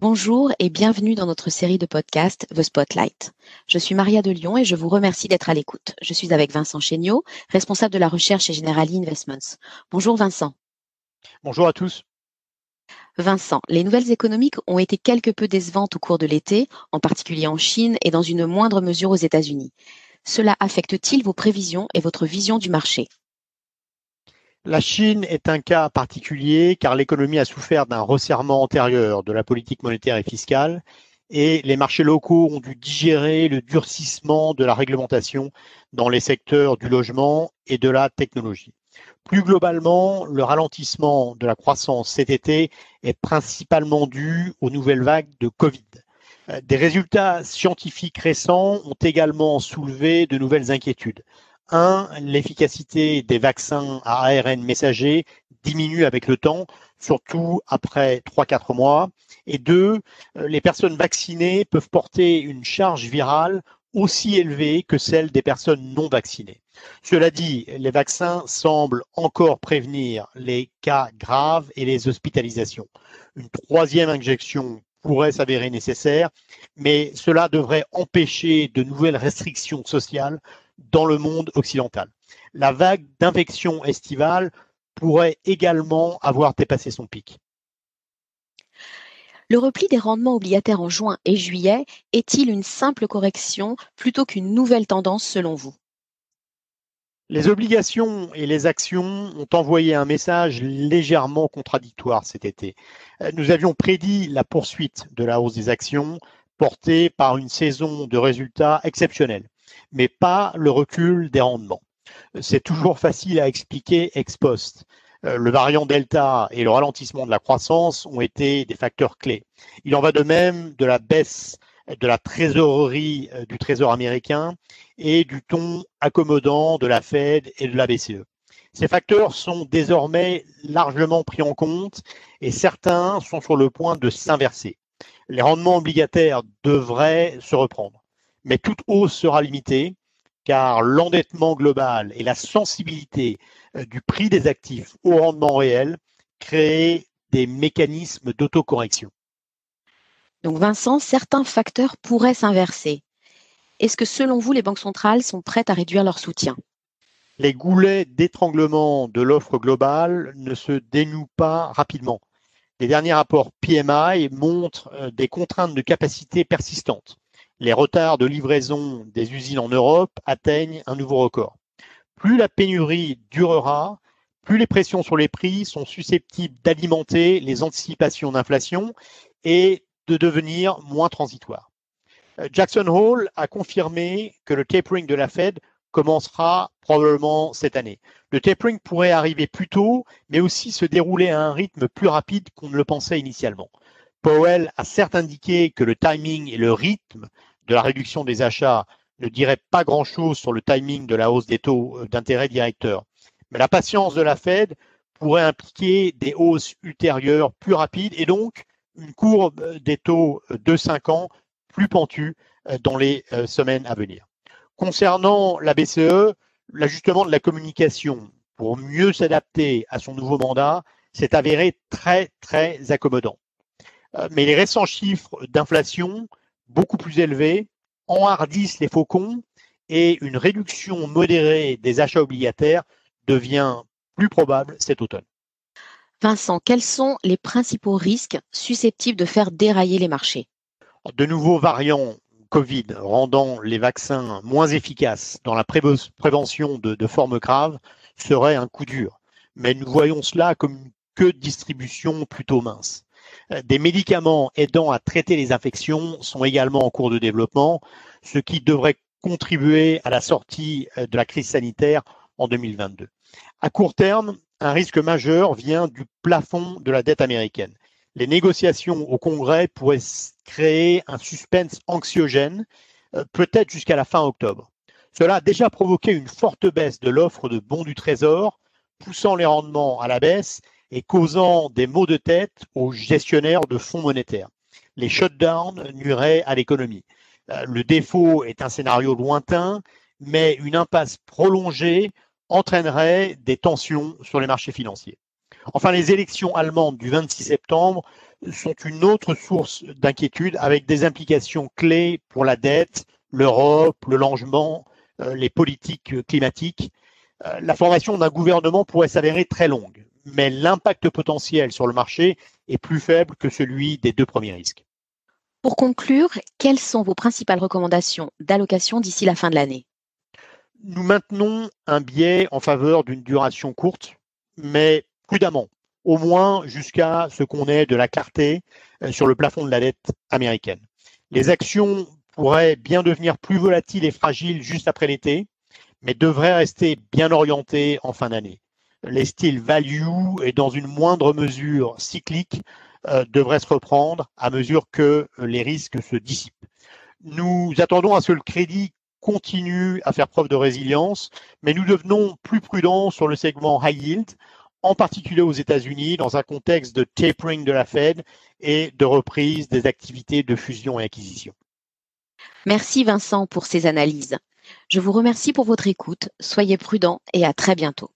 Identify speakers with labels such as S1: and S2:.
S1: Bonjour et bienvenue dans notre série de podcasts The Spotlight. Je suis Maria de Lyon et je vous remercie d'être à l'écoute. Je suis avec Vincent Chéniaud, responsable de la recherche chez Generali Investments. Bonjour Vincent.
S2: Bonjour à tous.
S1: Vincent, les nouvelles économiques ont été quelque peu décevantes au cours de l'été, en particulier en Chine et dans une moindre mesure aux États-Unis. Cela affecte-t-il vos prévisions et votre vision du marché?
S2: La Chine est un cas particulier car l'économie a souffert d'un resserrement antérieur de la politique monétaire et fiscale et les marchés locaux ont dû digérer le durcissement de la réglementation dans les secteurs du logement et de la technologie. Plus globalement, le ralentissement de la croissance cet été est principalement dû aux nouvelles vagues de Covid. Des résultats scientifiques récents ont également soulevé de nouvelles inquiétudes. Un, l'efficacité des vaccins à ARN messager diminue avec le temps, surtout après 3-4 mois. Et deux, euh, les personnes vaccinées peuvent porter une charge virale aussi élevée que celle des personnes non vaccinées. Cela dit, les vaccins semblent encore prévenir les cas graves et les hospitalisations. Une troisième injection pourrait s'avérer nécessaire, mais cela devrait empêcher de nouvelles restrictions sociales dans le monde occidental. La vague d'infection estivale pourrait également avoir dépassé son pic.
S1: Le repli des rendements obligataires en juin et juillet est-il une simple correction plutôt qu'une nouvelle tendance selon vous?
S2: Les obligations et les actions ont envoyé un message légèrement contradictoire cet été. Nous avions prédit la poursuite de la hausse des actions portée par une saison de résultats exceptionnels mais pas le recul des rendements. C'est toujours facile à expliquer ex post. Euh, le variant Delta et le ralentissement de la croissance ont été des facteurs clés. Il en va de même de la baisse de la trésorerie euh, du Trésor américain et du ton accommodant de la Fed et de la BCE. Ces facteurs sont désormais largement pris en compte et certains sont sur le point de s'inverser. Les rendements obligataires devraient se reprendre mais toute hausse sera limitée car l'endettement global et la sensibilité euh, du prix des actifs au rendement réel créent des mécanismes d'autocorrection.
S1: Donc Vincent, certains facteurs pourraient s'inverser. Est-ce que selon vous, les banques centrales sont prêtes à réduire leur soutien?
S2: Les goulets d'étranglement de l'offre globale ne se dénouent pas rapidement. Les derniers rapports PMI montrent euh, des contraintes de capacité persistantes les retards de livraison des usines en Europe atteignent un nouveau record. Plus la pénurie durera, plus les pressions sur les prix sont susceptibles d'alimenter les anticipations d'inflation et de devenir moins transitoires. Euh, Jackson Hole a confirmé que le tapering de la Fed commencera probablement cette année. Le tapering pourrait arriver plus tôt, mais aussi se dérouler à un rythme plus rapide qu'on ne le pensait initialement. Powell a certes indiqué que le timing et le rythme de la réduction des achats ne dirait pas grand-chose sur le timing de la hausse des taux euh, d'intérêt directeur. Mais la patience de la Fed pourrait impliquer des hausses ultérieures plus rapides et donc une courbe euh, des taux euh, de 5 ans plus pentue dans les semaines à venir. Concernant la BCE, l'ajustement de la communication pour mieux s'adapter à son nouveau mandat s'est avéré très, très accommodant. Mais les récents chiffres d'inflation beaucoup plus élevés enhardissent les faucons et une réduction modérée des achats obligataires devient plus probable cet automne.
S1: Vincent, quels sont les principaux risques susceptibles de faire dérailler les marchés?
S2: De nouveaux variants Covid rendant les vaccins moins efficaces dans la prévention de, de formes graves serait un coup dur. Mais nous voyons cela comme une queue de distribution plutôt mince. Euh, des médicaments aidant à traiter les infections sont également en cours de développement, ce qui devrait contribuer à la sortie euh, de la crise sanitaire en 2022. À court terme, un risque majeur vient du plafond de la dette américaine. Les négociations au Congrès pourraient créer un suspense anxiogène, euh, peut-être jusqu'à la fin octobre. Cela a déjà provoqué une forte baisse de l'offre de bons du Trésor, poussant les rendements à la baisse et causant des maux de tête aux gestionnaires de fonds monétaires. Les shutdowns nuiraient à l'économie. Euh, le défaut est un scénario lointain, mais une impasse prolongée entraînerait des tensions sur les marchés financiers. Enfin, les élections allemandes du 26 septembre sont une autre source d'inquiétude avec des implications clés pour la dette, l'Europe, le logement, euh, les politiques climatiques. Euh, la formation d'un gouvernement pourrait s'avérer très longue, mais l'impact potentiel sur le marché est plus faible que celui des deux premiers risques.
S1: Pour conclure, quelles sont vos principales recommandations d'allocation d'ici la fin de l'année?
S2: Nous maintenons un biais en faveur d'une duration courte, mais prudemment, au moins jusqu'à ce qu'on ait de la clarté euh, sur le plafond de la dette américaine. Les actions pourraient bien devenir plus volatiles et fragiles juste après l'été, mais devraient rester bien orientées en fin d'année. Les styles value et dans une moindre mesure cyclique euh, devraient se reprendre à mesure que les risques se dissipent. Nous attendons à ce que le crédit continue à faire preuve de résilience, mais nous devenons plus prudents sur le segment high yield, en particulier aux États-Unis, dans un contexte de tapering de la Fed et de reprise des activités de fusion et acquisition.
S1: Merci Vincent pour ces analyses. Je vous remercie pour votre écoute. Soyez prudents et à très bientôt.